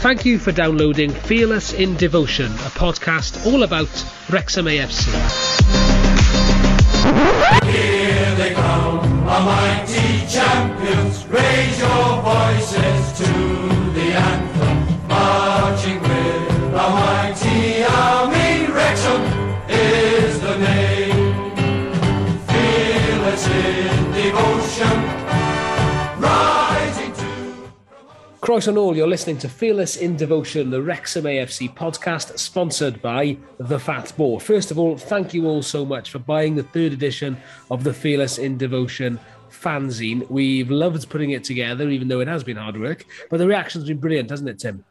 Thank you for downloading Fearless in Devotion, a podcast all about Wrexham AFC. Here they come, our mighty champions. Raise your voices to Croeso and all, you're listening to Fearless in Devotion, the Wrexham AFC podcast, sponsored by The Fat Boar. First of all, thank you all so much for buying the third edition of the Fearless in Devotion fanzine. We've loved putting it together, even though it has been hard work, but the reaction's been brilliant, hasn't it, Tim?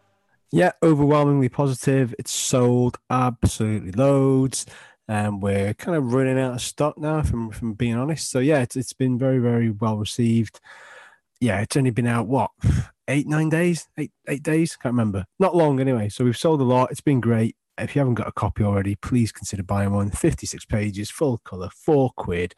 Yeah, overwhelmingly positive. It's sold absolutely loads. And we're kind of running out of stock now, from from being honest. So yeah, it's it's been very very well received. Yeah, it's only been out what eight nine days, eight eight days, can't remember. Not long anyway. So we've sold a lot. It's been great. If you haven't got a copy already, please consider buying one. Fifty six pages, full color, four quid.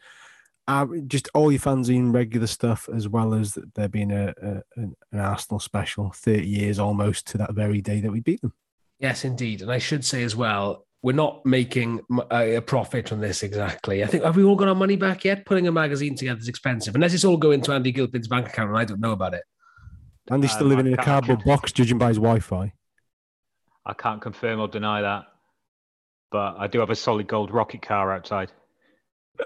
Uh, just all your fanzine regular stuff, as well as there being a, a an Arsenal special, thirty years almost to that very day that we beat them. Yes, indeed. And I should say as well, we're not making a profit on this exactly. I think, have we all got our money back yet? Putting a magazine together is expensive, unless it's all going to Andy Gilpin's bank account and I don't know about it. Andy's still Um, living I in a can't- cardboard box, judging by his Wi-Fi. I can't confirm or deny that, but I do have a solid gold rocket car outside.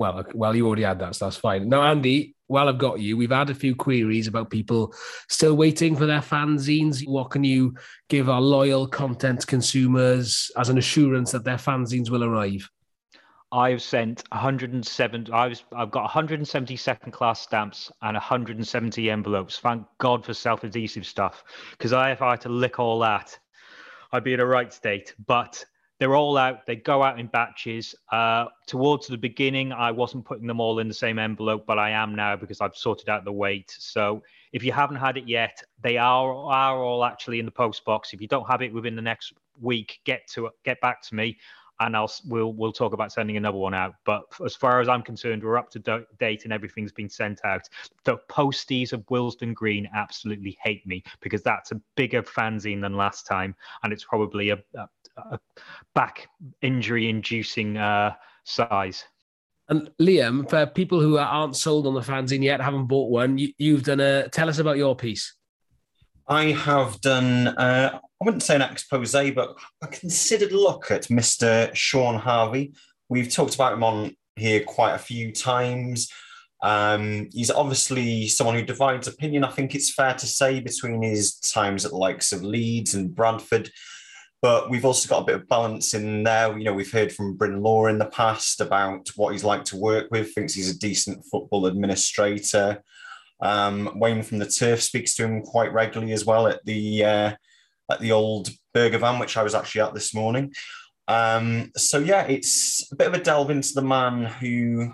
Well, well, you already had that, so that's fine. Now, Andy, while I've got you, we've had a few queries about people still waiting for their fanzines. What can you give our loyal content consumers as an assurance that their fanzines will arrive? I've sent 107. I was, I've got 170 second class stamps and 170 envelopes. Thank God for self adhesive stuff, because if I had to lick all that, I'd be in a right state. But they're all out. They go out in batches. Uh, towards the beginning, I wasn't putting them all in the same envelope, but I am now because I've sorted out the weight. So if you haven't had it yet, they are are all actually in the post box. If you don't have it within the next week, get to get back to me and I'll we'll we'll talk about sending another one out. But as far as I'm concerned, we're up to date and everything's been sent out. The posties of Willesden Green absolutely hate me because that's a bigger fanzine than last time, and it's probably a, a, a back injury inducing uh, size. And Liam, for people who aren't sold on the fanzine yet, haven't bought one, you, you've done a. Tell us about your piece. I have done, uh, I wouldn't say an expose, but a considered look at Mr. Shaun Harvey. We've talked about him on here quite a few times. Um, he's obviously someone who divides opinion, I think it's fair to say, between his times at the likes of Leeds and Bradford. But we've also got a bit of balance in there. You know, we've heard from Bryn Law in the past about what he's like to work with, thinks he's a decent football administrator. Um, Wayne from the Turf speaks to him quite regularly as well at the uh, at the old burger van, which I was actually at this morning. Um, so yeah, it's a bit of a delve into the man who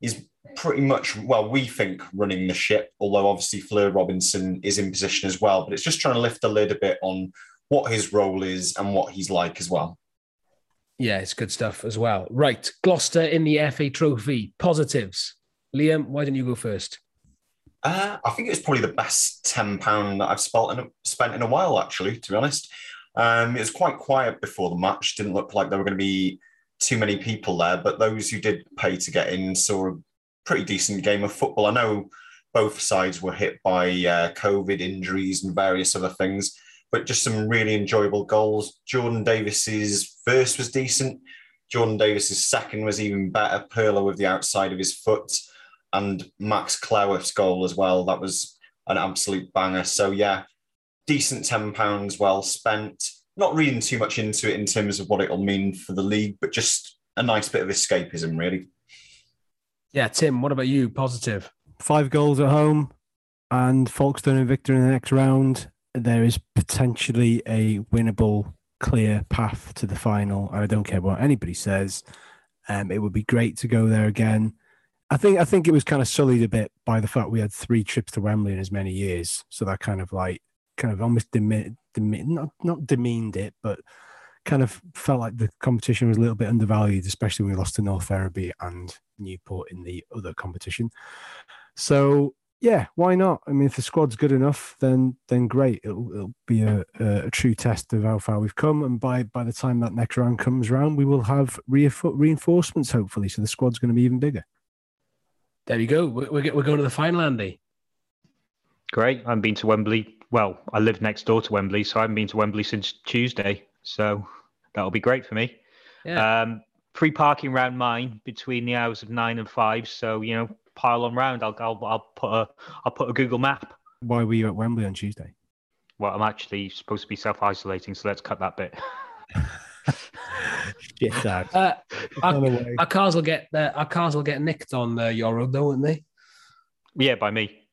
is pretty much well, we think running the ship. Although obviously Fleur Robinson is in position as well, but it's just trying to lift the lid a bit on what his role is and what he's like as well. Yeah, it's good stuff as well. Right, Gloucester in the FA Trophy. Positives. Liam, why don't you go first? Uh, I think it was probably the best ten pound that I've spent in a, spent in a while. Actually, to be honest, um, it was quite quiet before the match. Didn't look like there were going to be too many people there, but those who did pay to get in saw a pretty decent game of football. I know both sides were hit by uh, COVID injuries and various other things, but just some really enjoyable goals. Jordan Davies's first was decent. Jordan Davies's second was even better. Perlo with the outside of his foot and Max Cleworth's goal as well. That was an absolute banger. So yeah, decent ten pounds well spent. Not reading too much into it in terms of what it'll mean for the league, but just a nice bit of escapism, really. Yeah, Tim, what about you? Positive. Five goals at home, and Folkestone Invicta in the next round. There is potentially a winnable, clear path to the final. I don't care what anybody says. Um, it would be great to go there again. I think I think it was kind of sullied a bit by the fact we had three trips to Wembley in as many years. So that kind of like kind of almost demi- demi- not not demeaned it, but kind of felt like the competition was a little bit undervalued, especially when we lost to North Ferriby and Newport in the other competition. So yeah, why not? I mean, if the squad's good enough, then then great. It'll, it'll be a, a, true test of how far we've come. And by by the time that next round comes around, we will have reinforcements hopefully. So the squad's going to be even bigger. There you go. We're, we're we're going to the final, Andy. Great. I haven't been to Wembley. Well, I live next door to Wembley, so I haven't been to Wembley since Tuesday. So that'll be great for me. Yeah. Um, free parking round mine between the hours of nine and five. So you know, pile on round. I'll I'll, I'll put a I'll put a Google map. Why were you at Wembley on Tuesday? Well, I'm actually supposed to be self isolating, so let's cut that bit. Shit, Dad. Uh, our, our cars will get uh, our cars will get nicked on uh, your road, though, won't they? yeah, by me.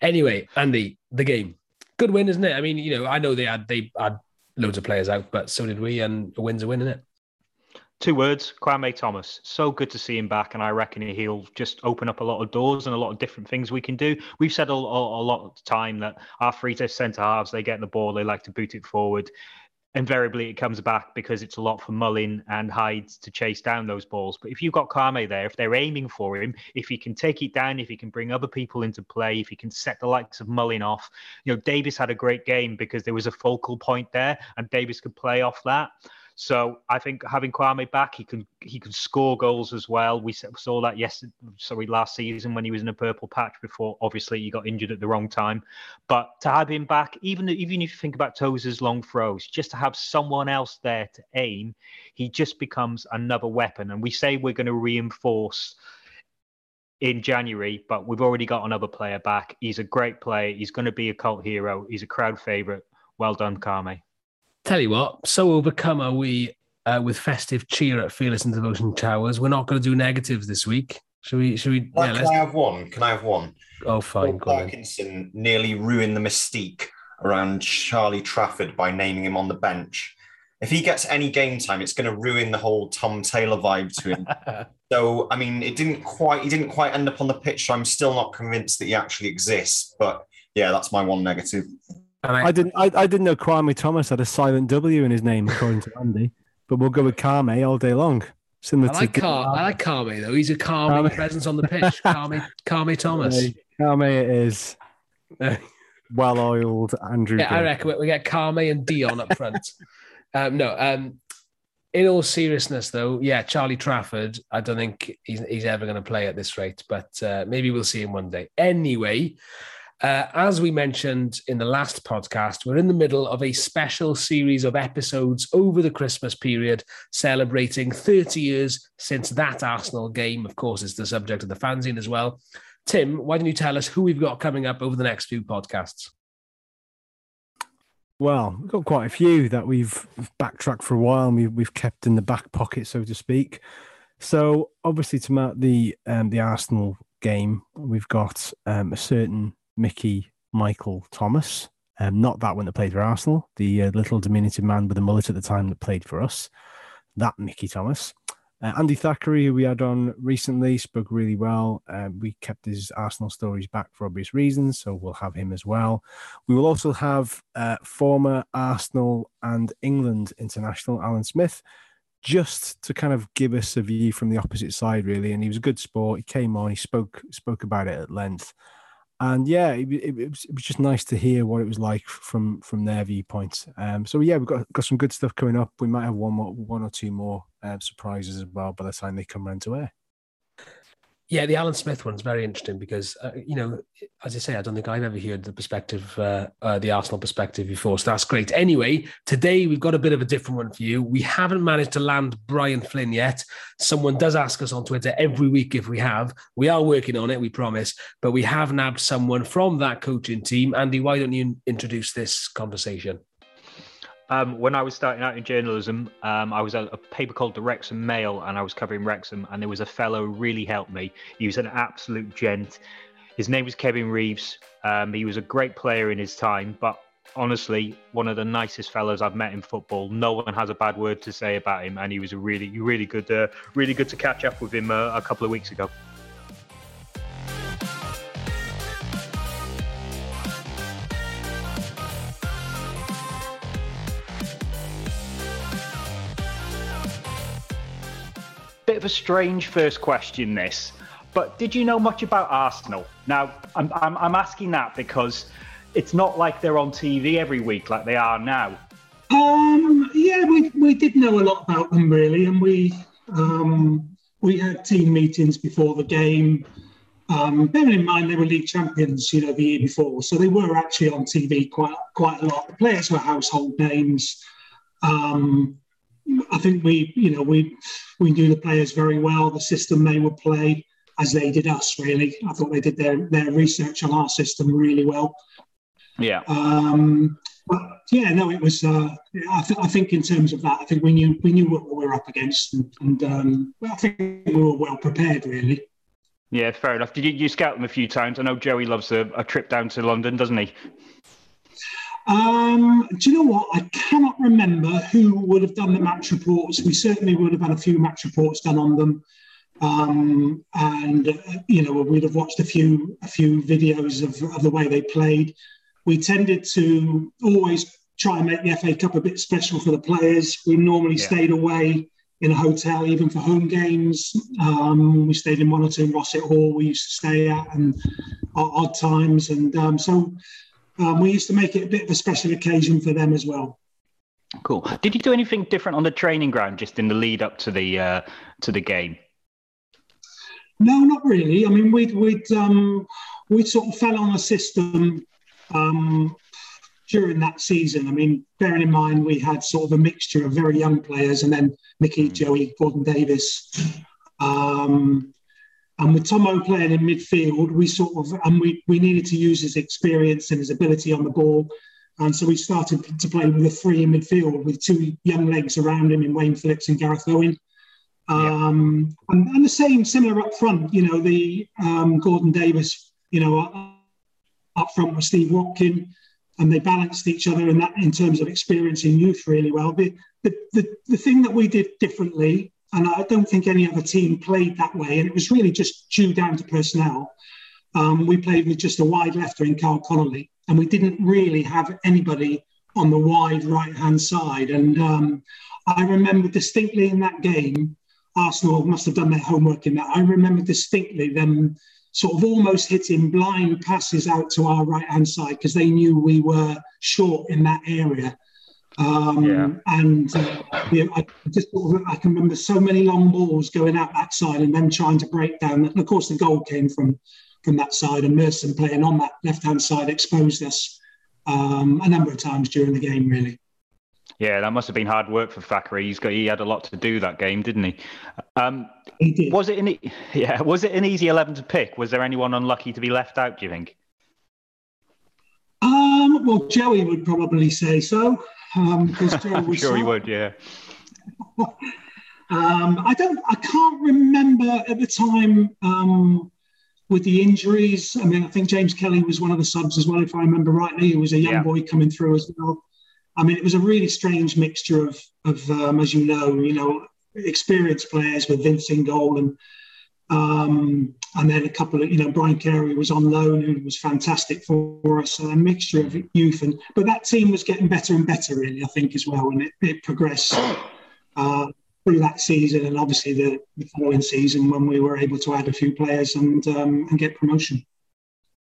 Anyway, Andy, the game, good win, isn't it? I mean, you know, I know they had they had loads of players out, but so did we, and a win's a win, isn't it? Two words, Kwame Thomas. So good to see him back, and I reckon he'll just open up a lot of doors and a lot of different things we can do. We've said a, a, a lot of the time that our free to centre halves, they get the ball, they like to boot it forward. Invariably, it comes back because it's a lot for Mullin and Hyde to chase down those balls. But if you've got Kwame there, if they're aiming for him, if he can take it down, if he can bring other people into play, if he can set the likes of Mullin off, you know, Davies had a great game because there was a focal point there, and Davies could play off that. So I think having Kwame back, he can he can score goals as well. We saw that yesterday, sorry, last season when he was in a purple patch. Before obviously he got injured at the wrong time, but to have him back, even even if you think about Tozer's long throws, just to have someone else there to aim, he just becomes another weapon. And we say we're going to reinforce in January, but we've already got another player back. He's a great player. He's going to be a cult hero. He's a crowd favorite. Well done, Kame. Tell you what, so overcome are we uh, with festive cheer at Fearless in Devotion Towers. We're not going to do negatives this week. Should we? Should we? Can, Yeah, I, can let's. I have one? Can I have one? Oh, fine. Paul Go on. Parkinson nearly ruined the mystique around Charlie Trafford by naming him on the bench. If he gets any game time, it's going to ruin the whole Tom Taylor vibe to him. so, I mean, it didn't quite. He didn't quite end up on the pitch. So I'm still not convinced that he actually exists. But yeah, that's my one negative. And I, I didn't. I, I didn't know Kwame Thomas had a silent W in his name, according to Andy. But we'll go with Kame all day long. Similar I like to Car- I like Carme though. He's a calming Carme. presence on the pitch. Carme, Carme Thomas. Kame is well-oiled Andrew. Yeah, I Gray. reckon we- we get Carme and Dion up front. um, no, um, in all seriousness, though, yeah, Charlie Trafford. I don't think he's, he's ever going to play at this rate, but uh, maybe we'll see him one day. Anyway, uh, as we mentioned in the last podcast, we're in the middle of a special series of episodes over the Christmas period, celebrating 30 years since that Arsenal game. Of course, it's the subject of the fanzine as well. Tim, why don't you tell us who we've got coming up over the next few podcasts? Well, we've got quite a few that we've backtracked for a while and we've, kept in the back pocket, so to speak. So obviously to mark the um, the Arsenal game, we've got um, a certain Mickey Michael Thomas, um, not that one that played for Arsenal, the uh, little diminutive man with a mullet at the time that played for us. That Mickey Thomas. Uh, Andy Thackeray, who we had on recently, spoke really well. Uh, we kept his Arsenal stories back for obvious reasons, so we'll have him as well. We will also have uh, former Arsenal and England international Alan Smith, just to kind of give us a view from the opposite side, really. And he was a good sport. He came on, he spoke spoke about it at length, and yeah, it, it, it, was, it was just nice to hear what it was like from from their viewpoint. Um, so yeah, we've got got some good stuff coming up. We might have one more, one or two more uh, surprises as well by the time they come round to air. Yeah, the Alan Smith one's very interesting because, uh, you know, as I say, I don't think I've ever heard the perspective, uh, uh, the Arsenal perspective before. So that's great. Anyway, today we've got a bit of a different one for you. We haven't managed to land Brian Flynn yet. Someone does ask us on Twitter every week if we have. We are working on it, we promise. But we have nabbed someone from that coaching team. Andy, why don't you introduce this conversation? Um, when I was starting out in journalism, um, I was at a paper called the Wrexham Mail, and I was covering Wrexham. And there was a fellow who really helped me. He was an absolute gent. His name was Kevin Reeves. Um, he was a great player in his time, but honestly, one of the nicest fellows I've met in football. No one has a bad word to say about him, and he was a really, really good, uh, really good to catch up with him uh, a couple of weeks ago. Of a strange first question, this. But did you know much about Arsenal? Now, I'm, I'm, I'm asking that because it's not like they're on TV every week like they are now. Um, yeah, we, we did know a lot about them really, and we um, we had team meetings before the game. Um, bearing in mind they were league champions, you know, the year before, so they were actually on TV quite quite a lot. The players were household names. Um, I think we, you know, we we knew the players very well, the system they would play, as they did us. Really, I thought they did their their research on our system really well. Yeah. Um, but yeah, no, it was. Uh, I, th- I, think in terms of that, I think we knew we knew what we were up against, and, and um, I think we were well prepared, really. Yeah, fair enough. Did you, you scout them a few times? I know Joey loves a, a trip down to London, doesn't he? Um, do you know what? I cannot remember who would have done the match reports. We certainly would have had a few match reports done on them, um, and uh, you know we'd have watched a few a few videos of, of the way they played. We tended to always try and make the FA Cup a bit special for the players. We normally yeah. stayed away in a hotel, even for home games. Um, we stayed in one or two in Rossett Hall. We used to stay at and odd times, and um, so um, we used to make it a bit of a special occasion for them as well. Cool. Did you do anything different on the training ground just in the lead up to the uh, to the game? No, not really. I mean, we'd we'd um, we sort of fell on a system um, during that season. I mean, bearing in mind we had sort of a mixture of very young players and then Mickey, mm. Joey, Gordon Davies. Um, and with Tomo playing in midfield, we sort of and we, we needed to use his experience and his ability on the ball. And so we started to play with a three in midfield with two young legs around him in Wayne Phillips and Gareth Owen. Um, yeah. and, and, the same, similar up front, you know, the um, Gordon Davies, you know, up front with Steve Watkin, and they balanced each other in that in terms of experience in youth really well. The, the, the, the thing that we did differently, and I don't think any other team played that way, and it was really just due down to personnel. Um, we played with just a wide lefter in Karl Connolly, and we didn't really have anybody on the wide right hand side. And um, I remember distinctly in that game, Arsenal must have done their homework in that. I remember distinctly them sort of almost hitting blind passes out to our right hand side because they knew we were short in that area. Um, yeah. And uh, know, I just I can remember so many long balls going out that side and then trying to break down. And of course, the goal came from from that side, and Merson playing on that left hand side exposed us um, a number of times during the game. Really. Yeah, that must have been hard work for Thackeray. He's got he had a lot to do that game, didn't he? Um, he did. Was it an yeah? Was it an easy eleven to pick? Was there anyone unlucky to be left out? Do you think? Um, well, Joey would probably say so um, I'm sure he would. Yeah. um, I don't. I can't remember at the time um, with the injuries. I mean, I think James Kelly was one of the subs as well, if I remember rightly. He was a young yeah. boy coming through as well. I mean, it was a really strange mixture of, of um, as you know, you know, experienced players with Vince in goal and um, and then a couple of, you know, Brian Carey was on loan who was fantastic for us. So a mixture of youth and, but that team was getting better and better, really, I think, as well. And it, it progressed uh, through that season and obviously the, the, following season when we were able to add a few players and um, and get promotion.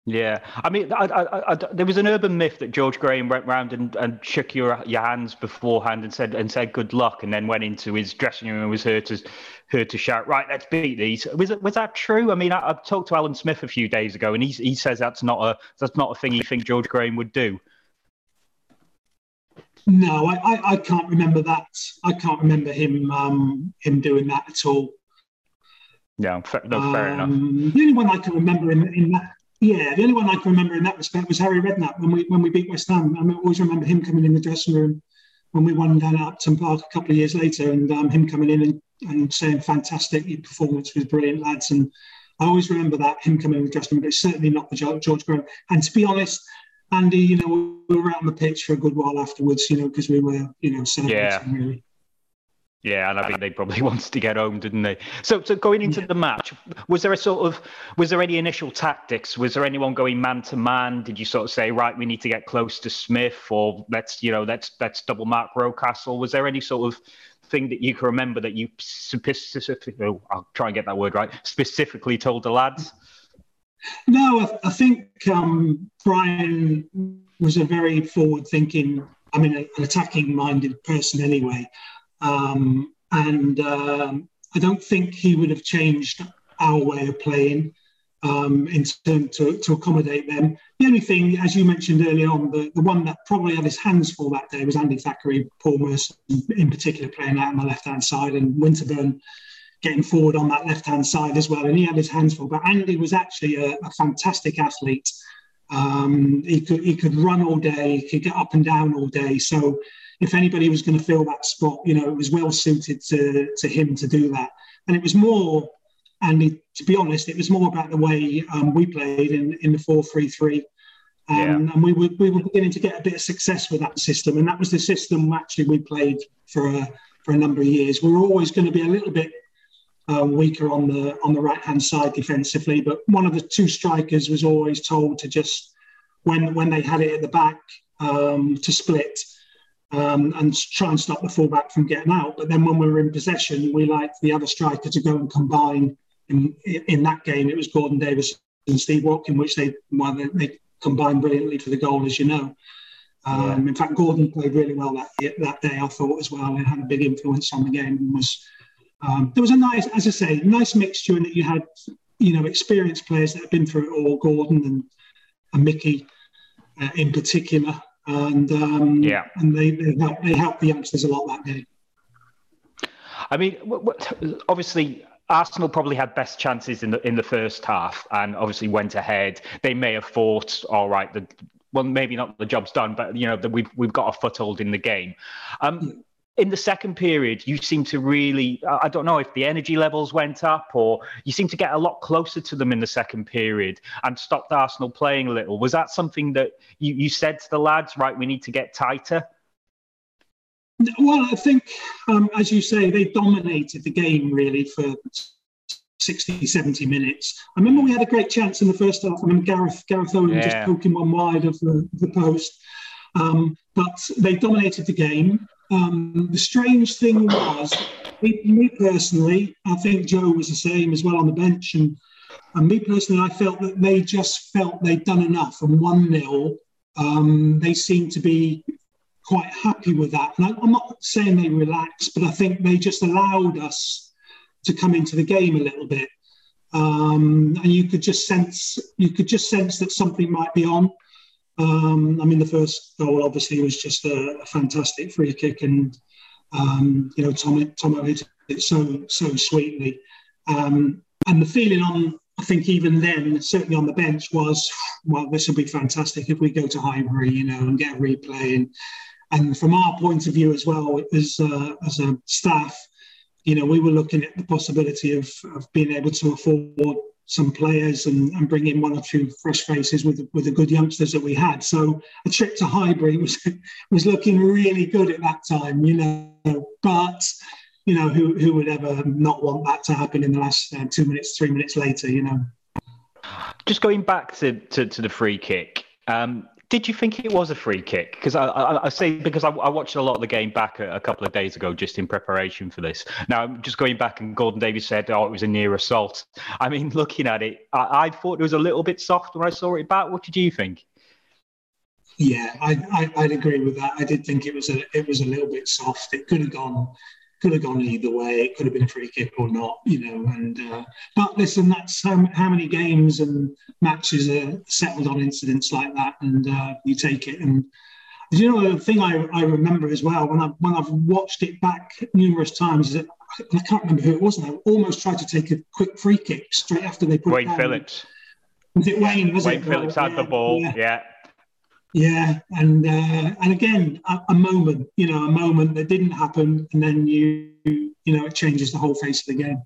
Yeah, I mean, I, I, I, there was an urban myth that George Graham went round and, and shook your your hands beforehand and said and said good luck, and then went into his dressing room and was heard to heard to shout, "Right, let's beat these." Was was that true? I mean, I, I talked to Alan Smith a few days ago, and he he says that's not a that's not a thing he think George Graham would do. No, I, I, I can't remember that. I can't remember him um, him doing that at all. Yeah, fair, no, fair enough. Um, the only one I can remember in, in that yeah, the only one I can remember in that respect was Harry Redknapp when we when we beat West Ham. I always remember him coming in the dressing room when we won down at Upton Park a couple of years later, and um, him coming in and, and saying, "Fantastic, your performance was brilliant, lads." And I always remember that him coming in the dressing room, but it's certainly not the George, George Graham. And to be honest, Andy, you know, we were out on the pitch for a good while afterwards, you know, because we were, you know, celebrating yeah. really. Yeah, and I think they probably wanted to get home, didn't they? So, so going into the match, was there a sort of, was there any initial tactics? Was there anyone going man to man? Did you sort of say, right, we need to get close to Smith, or let's, you know, let's let's double mark Rocastle? Was there any sort of thing that you can remember that you specifically, oh, I'll try and get that word right, specifically told the lads? No, I, I think um, Brian was a very forward-thinking, I mean, an attacking-minded person anyway, um, and um, I don't think he would have changed our way of playing um, in term to, to accommodate them. The only thing, as you mentioned earlier on, the, the one that probably had his hands full that day was Andy Thackeray, Paul Merson in particular playing out on the left hand side, and Winterburn getting forward on that left hand side as well. And he had his hands full. But Andy was actually a, a fantastic athlete. Um, he could he could run all day, he could get up and down all day. So if anybody was going to fill that spot, you know, it was well suited to to him to do that. And it was more and it, to be honest, it was more about the way um, we played in, in the 4 3 3. Um, yeah. And we were, we were beginning to get a bit of success with that system. And that was the system actually we played for a, for a number of years. We were always going to be a little bit uh, weaker on the on the right hand side defensively, but one of the two strikers was always told to just when when they had it at the back um, to split um, and try and stop the fullback from getting out. But then when we were in possession, we liked the other striker to go and combine in, in that game, it was Gordon Davies and Steve Watkin, which they well, they, they combined brilliantly for the goal, as you know. Um, in fact, Gordon played really well that that day, I thought as well, and had a big influence on the game. And was um, there was a nice, as I say, nice mixture in that you had, you know, experienced players that had been through it all, Gordon and, and Mickey uh, in particular, and um, yeah, and they they helped, they helped the youngsters a lot that day. I mean, obviously, Arsenal probably had best chances in the in the first half, and obviously went ahead. They may have thought, all right, the well, maybe not the job's done, but you know, the, we've we've got a foothold in the game. Um, in the second period, you seem to really, I don't know if the energy levels went up or you seem to get a lot closer to them in the second period and stopped Arsenal playing a little. Was that something that you, you said to the lads, right, we need to get tighter? Well, I think, um, as you say, they dominated the game really for 60, 70 minutes. I remember we had a great chance in the first half. I mean, Gareth, Gareth Owen yeah. just poking one wide of the, the post. Um, but they dominated the game. Um, the strange thing was, me, me, personally, I think Joe was the same as well on the bench. And, and me personally, I felt that they just felt they'd done enough. And 1 0, um, they seemed to be quite happy with that. And I, am not saying they relaxed, but I think they just allowed us to come into the game a little bit. Um, and you could just sense you could just sense that something might be on. Um, I mean, the first goal obviously was just a, a fantastic free kick, and um, you know Tom Tom hit it so so sweetly. Um, and the feeling on I think even then, certainly on the bench, was well, this will be fantastic if we go to Highbury, you know, and get a replay and and from our point of view as well, as, uh, as a staff, you know, we were looking at the possibility of, of being able to afford some players and, and bring in one or two fresh faces with with the good youngsters that we had. So a trip to Highbury was was looking really good at that time, you know. But you know, who who would ever not want that to happen in the last uh, two minutes, three minutes later, you know? Just going back to to, to the free kick. Um, did you think it was a free kick? Because I, I, I, say because I, I, watched a lot of the game back a, a, couple of days ago, just in preparation for this. Now, I'm just going back, and Gordon Davies said, "Oh, it was a near assault." I mean, looking at it, I, I thought it was a little bit soft when I saw it back. What did you think? Yeah, I, I, would agree with that. I did think it was a it was a little bit soft. It could have gone could have gone either way. It could have been a free kick or not, you know. And uh, but listen, that's how, how many games and matches are settled on incidents like that, and uh, you take it. And you know, the thing I, I remember as well when I when I've watched it back numerous times is that I can't remember who it was. I almost tried to take a quick free kick straight after they put Wayne it down. Phillips. Was it Wayne? Was Wayne it? Phillips had the ball. yeah. yeah. Yeah, and uh, and again, a, a, moment, you know, a moment that didn't happen, and then you, you know, it changes the whole face of the game.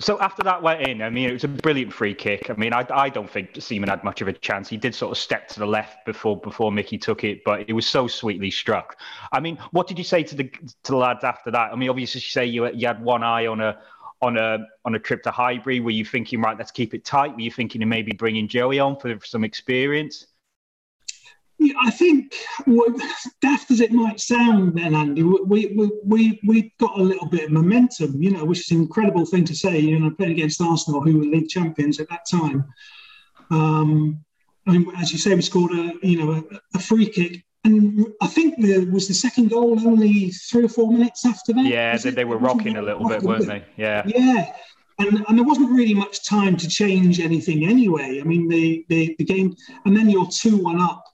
So after that went in, I mean, it was a brilliant free kick. I mean, I, I don't think Seaman had much of a chance. He did sort of step to the left before before Mickey took it, but it was so sweetly struck. I mean, what did you say to the to the lads after that? I mean, obviously, you say you you had one eye on a on a on a trip to Highbury. Were you thinking, right, let's keep it tight? Were you thinking of maybe bringing Joey on for, for some experience? Yeah, I think, daft as it might sound, then Andy, we we we we got a little bit of momentum, you know, which is an incredible thing to say. You know, playing against Arsenal, who were league champions at that time. Um, I mean, as you say, we scored a you know a, a free kick, and I think there was the second goal only three or four minutes after that. Yeah, they, they were rocking a little bit, weren't they? Yeah. Yeah. And, and there wasn't really much time to change anything anyway. I mean, the, the, the game, and then you're 2 1 up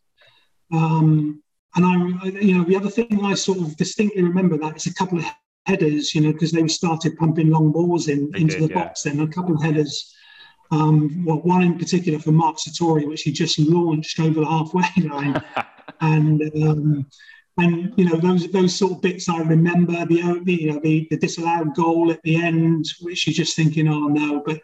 um, and I, you know, the other thing I sort of distinctly remember that is a couple of headers, you know, because they started pumping long balls in They into did, the yeah. box. Then a couple of headers. Um, well, one in particular for Mark Sertori, which he just launched over the halfway line, and um, and you know those those sort of bits I remember. The, the you know the, the disallowed goal at the end, which you're just thinking, oh no, but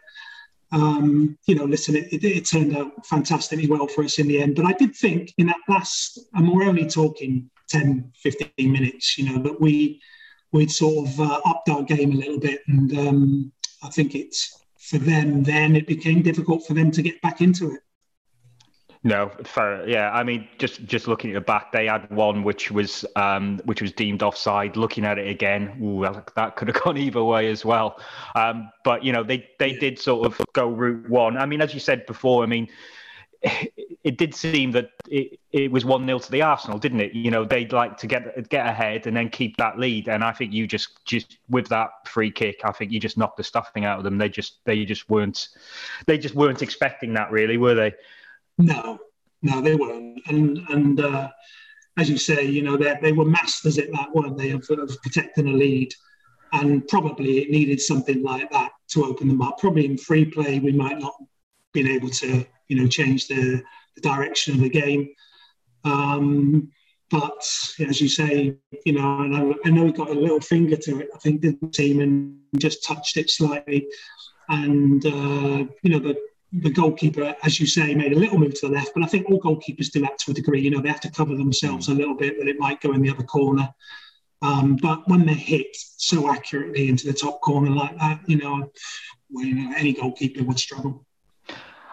um, you know, listen, it, it, it turned out fantastically well for us in the end. But I did think in that last, and we're only talking 10, 15 minutes, you know, that we, we'd sort of uh, upped our game a little bit. And um, I think it's for them, then it became difficult for them to get back into it. No, fair. Yeah, I mean, just just looking at the back, they had one which was um, which was deemed offside. Looking at it again, ooh, that could have gone either way as well. Um, but you know, they they did sort of go route one. I mean, as you said before, I mean, it did seem that it, it was one 0 to the Arsenal, didn't it? You know, they'd like to get get ahead and then keep that lead. And I think you just just with that free kick, I think you just knocked the stuffing out of them. They just they just weren't they just weren't expecting that, really, were they? No, no, they weren't. And and uh, as you say, you know, they, they were masters at that, weren't they, of, of protecting a lead. And probably it needed something like that to open them up. Probably in free play, we might not been able to, you know, change the, the direction of the game. Um, but as you say, you know, and I, I know he got a little finger to it. I think the team and just touched it slightly. And uh, you know, the the goalkeeper, as you say, made a little move to the left. But I think all goalkeepers do that to a degree. You know, they have to cover themselves a little bit that it might go in the other corner. Um, but when they're hit so accurately into the top corner like that, you know, well, you know any goalkeeper would struggle.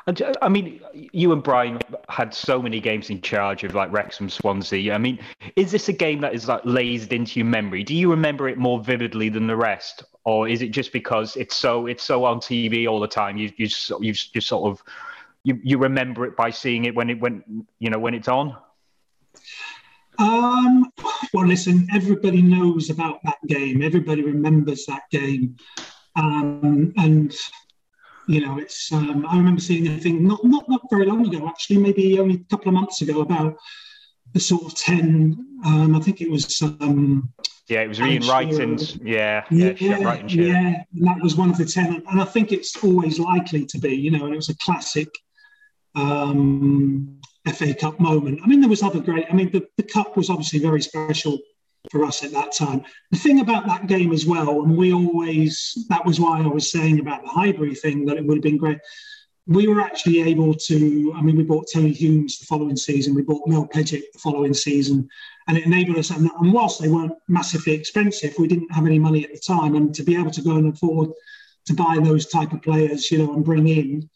And, uh, I mean, you and Brian had so many games in charge of like Wrexham, Swansea. I mean, is this a game that is like lazed into your memory? Do you remember it more vividly than the rest, or is it just because it's so it's so on TV all the time? You you just, you just sort of you, you remember it by seeing it when it went you know when it's on. Um, well, listen, everybody knows about that game. Everybody remembers that game, um, and you know, it's. Um, I remember seeing a thing not not not very long ago, actually, maybe only a couple of months ago, about the sort of ten. Um, I think it was. Um, Yeah, it was Ian Wrighton's. Yeah, yeah, yeah, yeah, and that was one of the ten, and I think it's always likely to be, you know, and it was a classic um, FA Cup moment. I mean, there was other great. I mean, the, the cup was obviously very special for us at that time. The thing about that game as well, and we always that was why I was saying about the Highbury thing that it would have been great. We were actually able to. I mean, we bought Tony Humes the following season. We bought Mel Pejic the following season, and it enabled us. And, and whilst they weren't massively expensive, we didn't have any money at the time, and to be able to go and afford to buy those type of players, you know, and bring in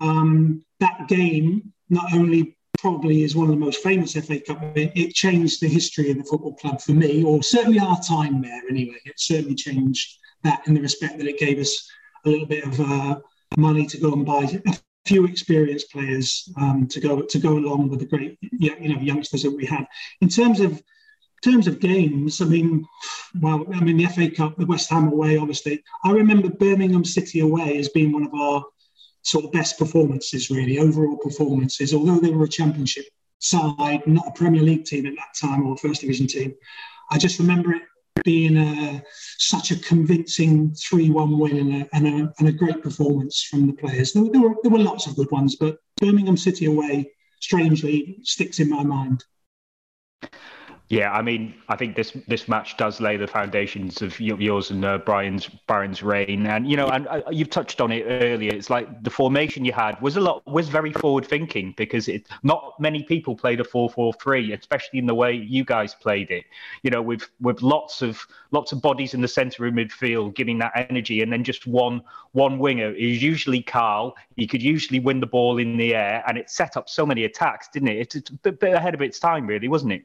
um, that game not only probably is one of the most famous FA Cup, it, it changed the history of the football club for me, or certainly our time there anyway. It certainly changed that in the respect that it gave us a little bit of uh, money to go and buy a few experienced players um, to go to go along with the great you know youngsters that we have. In terms of terms of games, I mean, well, I mean the FA Cup, the West Ham away, obviously. I remember Birmingham City away as being one of our sort of best performances, really, overall performances. Although they were a championship side, not a Premier League team at that time or a First Division team, I just remember it being a, such a convincing 3 1 win and a, and, a, and a great performance from the players. There, there, were, there were lots of good ones, but Birmingham City away, strangely, sticks in my mind. Yeah, I mean, I think this this match does lay the foundations of yours and uh, Brian's Brian's reign, and you know, and uh, you've touched on it earlier. It's like the formation you had was a lot was very forward thinking because it not many people played a four four three, especially in the way you guys played it. You know, with with lots of lots of bodies in the centre of midfield, giving that energy, and then just one one winger is usually Karl. He could usually win the ball in the air, and it set up so many attacks, didn't it? It's a bit, bit ahead of its time, really, wasn't it?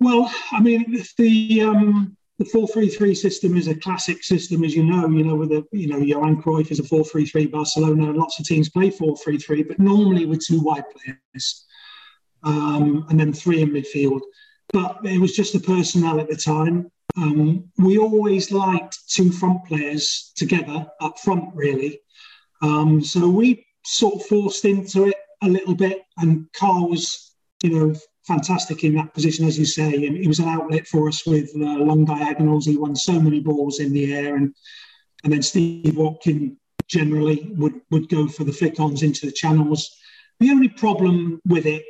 Well, I mean, the um, the four three three system is a classic system, as you know. You know, with you know Johan Cruyff is a four three three. Barcelona, and lots of teams play four three three, but normally with two wide players, um, and then three in midfield. But it was just the personnel at the time. Um, we always liked two front players together up front, really. Um, so we sort of forced into it a little bit, and Karl was, you know, fantastic in that position, as you say. And he was an outlet for us with uh, long diagonals. He won so many balls in the air, and and then Steve Watkin generally would would go for the flick-ons into the channels. The only problem with it,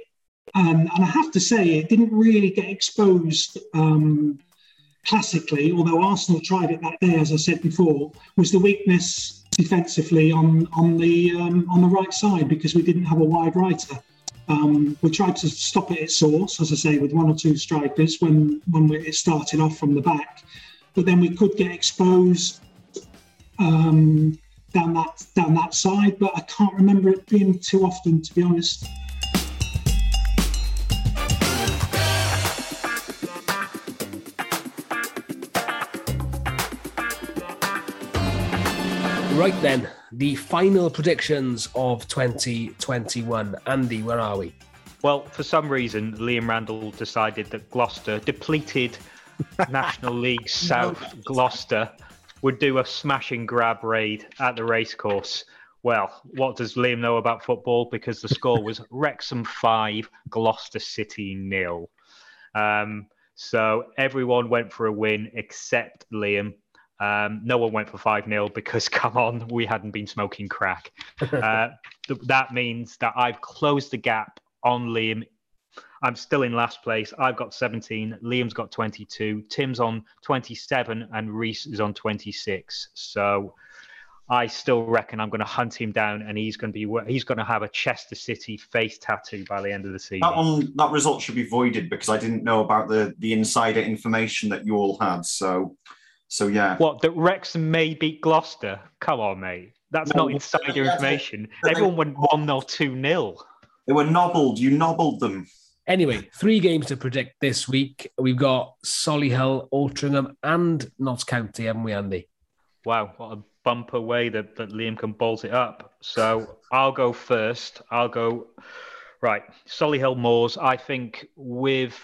um, and I have to say, it didn't really get exposed. Um, classically, although Arsenal tried it that day, as I said before, was the weakness defensively on on the um, on the right side because we didn't have a wide righter. Um, we tried to stop it at source, as I say, with one or two strikers when when we, it started off from the back, but then we could get exposed um, down that down that side. But I can't remember it being too often, to be honest. Right then, the final predictions of 2021. Andy, where are we? Well, for some reason, Liam Randall decided that Gloucester, depleted National League South Gloucester, would do a smash and grab raid at the racecourse. Well, what does Liam know about football? Because the score was Wrexham 5, Gloucester City nil. Um, so everyone went for a win except Liam. Um, no one went for 5 0 because, come on, we hadn't been smoking crack. Uh, th- that means that I've closed the gap on Liam. I'm still in last place. I've got 17. Liam's got 22. Tim's on 27. And Reese is on 26. So I still reckon I'm going to hunt him down and he's going to be he's going to have a Chester City face tattoo by the end of the season. That that result should be voided because I didn't know about the the insider information that you all had. So so yeah. What that Wrexham may beat Gloucester? Come on, mate. That's No, not insider yeah, information. but they- Everyone went one 0 two 0 They were nobbled. You nobbled them. Anyway, three games to predict this week. We've got Solihull, Altrincham, and Notts County, haven't we, Andy? Wow, what a bumper way that, that Liam can bolt it up. So I'll go first. I'll go right. Solihull Moors. I think with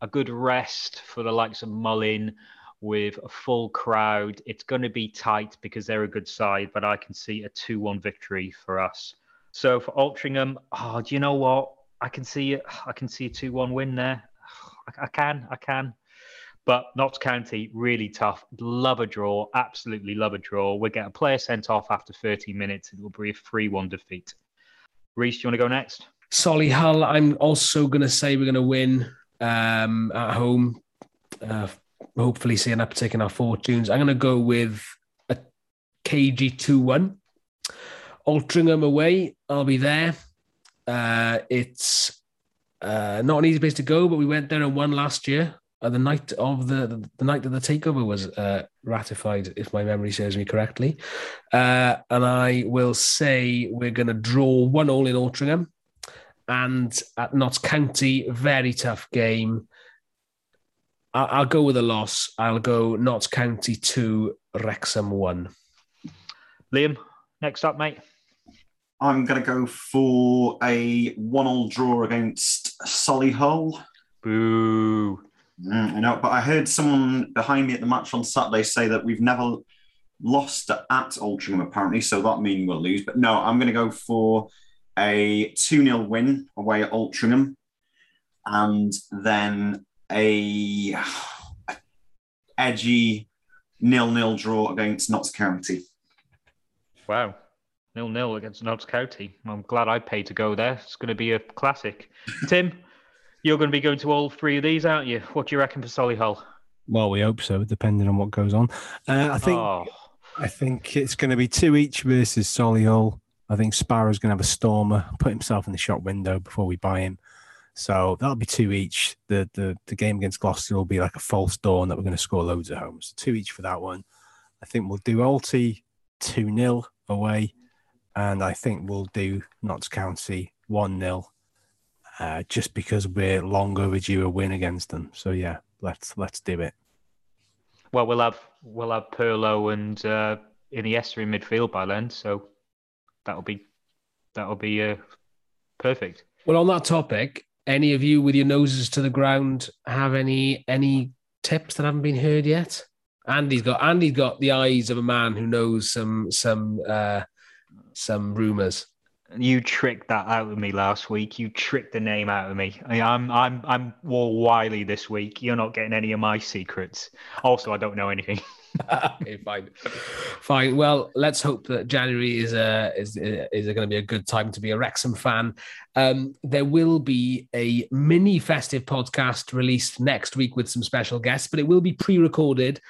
a good rest for the likes of Mullin, with a full crowd, it's going to be tight because they're a good side. But I can see a two-one victory for us. So for Altrincham, oh, do you know what? I can see. I can see a two-one win there. I, I can. I can. But Notts County, really tough. Love a draw. Absolutely love a draw. We'll get a player sent off after 30 minutes. It will be a 3 1 defeat. Reese, do you want to go next? Solihull, I'm also going to say we're going to win um, at home. Uh, hopefully, see an uptick in our fortunes. I'm going to go with a KG 2 1. Altrincham away, I'll be there. Uh, it's uh, not an easy place to go, but we went there and won last year. Uh, the night of the the night of the takeover was uh, ratified, if my memory serves me correctly. Uh, and I will say we're going to draw one all in Altrincham, and at Notts County, very tough game. I- I'll go with a loss. I'll go Notts County two, Wrexham one. Liam, next up, mate. I'm going to go for a one-all draw against Solihull. Boo. Mm, I know, but I heard someone behind me at the match on Saturday say that we've never lost at Altrincham, apparently, so that means we'll lose. But no, I'm going to go for a 2 0 win away at Altrincham and then a edgy nil nil draw against Notts County. Wow. Nil nil against Notts County. I'm glad I paid to go there. It's going to be a classic. Tim, You're going to be going to all three of these, aren't you? What do you reckon for Solihull? Well, we hope so, depending on what goes on. Uh, I think Oh, I think it's going to be two each versus Solihull. I think Sparrow's going to have a stormer, put himself in the shop window before we buy him. So that'll be two each. The the, the game against Gloucester will be like a false dawn that we're going to score loads of homes. Two each for that one. I think we'll do Alty 2 0 away. And I think we'll do Notts County 1 0 uh, just because we're long overdue a win against them. So yeah, let's let's do it. well, we'll have we'll have Pirlo and uh, Iniesta in midfield by then, so that'll be that'll be uh, perfect. Well, on that topic, any of you with your noses to the ground have any any tips that haven't been heard yet? Andy's got Andy's got the eyes of a man who knows some some uh, some rumors. You tricked that out of me last week. You tricked the name out of me. I, I'm I'm I'm War Wiley this week. You're not getting any of my secrets. Also, I don't know anything. okay, fine, fine. Well, let's hope that January is a is is going to be a good time to be a Wrexham fan. Um, there will be a mini festive podcast released next week with some special guests, but it will be pre-recorded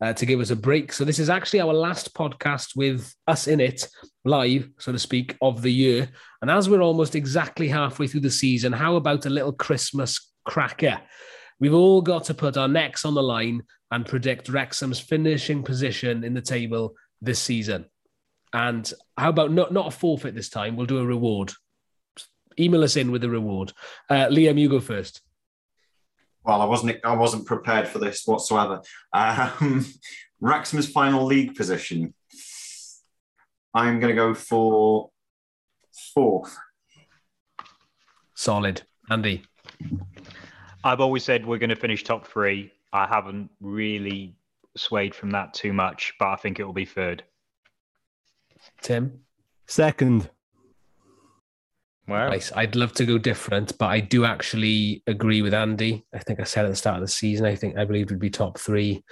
uh, to give us a break. So this is actually our last podcast with us in it, live, so to speak, of the year. And as we're almost exactly halfway through the season, how about a little Christmas cracker? We've all got to put our necks on the line and predict Wrexham's finishing position in the table this season. And how about not, not a forfeit this time? We'll do a reward. Email us in with a reward. Uh, Liam, you go first. Well, I wasn't I wasn't prepared for this whatsoever. Um, Wrexham's final league position. I'm going to go for fourth. Solid. Andy. I've always said we're going to finish top three. I haven't really swayed from that too much, but I think it will be third. Tim. Second. Well, Nice. I'd love to go different, but I do actually agree with Andy. I think I said at the start of the season, I think I believe it would be top three.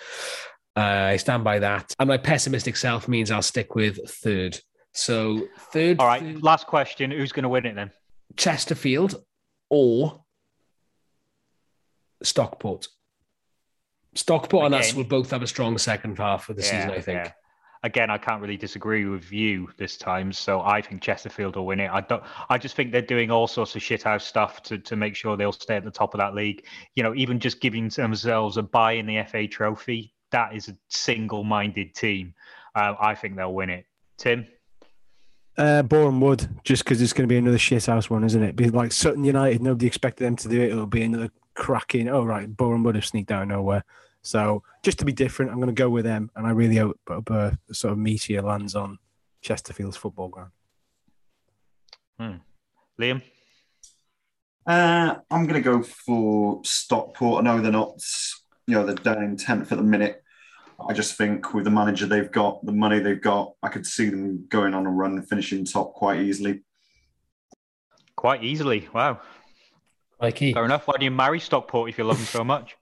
Uh, I stand by that. And my pessimistic self means I'll stick with third. So third, all right. third Last question: Who's going to win it then? Chesterfield or Stockport. Stockport and us Again. will both have a strong second half of the season, I think. yeah. Again, I can't really disagree with you this time, so I think Chesterfield will win it. I don't. I just think they're doing all sorts of shithouse stuff to to make sure they'll stay at the top of that league. You know, even just giving themselves a bye in the FA Trophy. That is a single-minded team. Uh, I think they'll win it. Tim. Uh, Boreham Wood, just because it's going to be another shithouse one, isn't it? Be like Sutton United, nobody expected them to do it. It'll be another cracking. Oh right, Boreham Wood have sneaked out of nowhere. So just to be different, I'm going to go with them, and I really hope, hope a sort of meteor lands on Chesterfield's football ground. Liam. Uh, I'm going to go for Stockport. I know they're not, you know, they're down tenth at the minute. I just think with the manager they've got, the money they've got, I could see them going on a run and finishing top quite easily. Quite easily. Wow. Mikey. Fair enough. Why do you marry Stockport if you love them so much?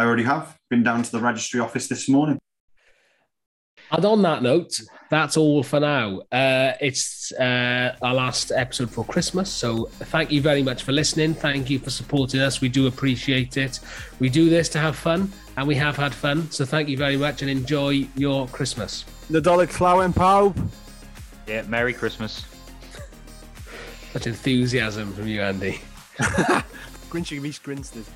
I already have been down to the registry office this morning. And on that note, that's all for now. Uh, it's uh, our last episode for Christmas. So thank you very much for listening. Thank you for supporting us. We do appreciate it. We do this to have fun, and we have had fun. So thank you very much and enjoy your Christmas. Nadolig Llawen pawb. Yeah. Merry Christmas. Such enthusiasm from you, Andy. Grinching of East Grinstead.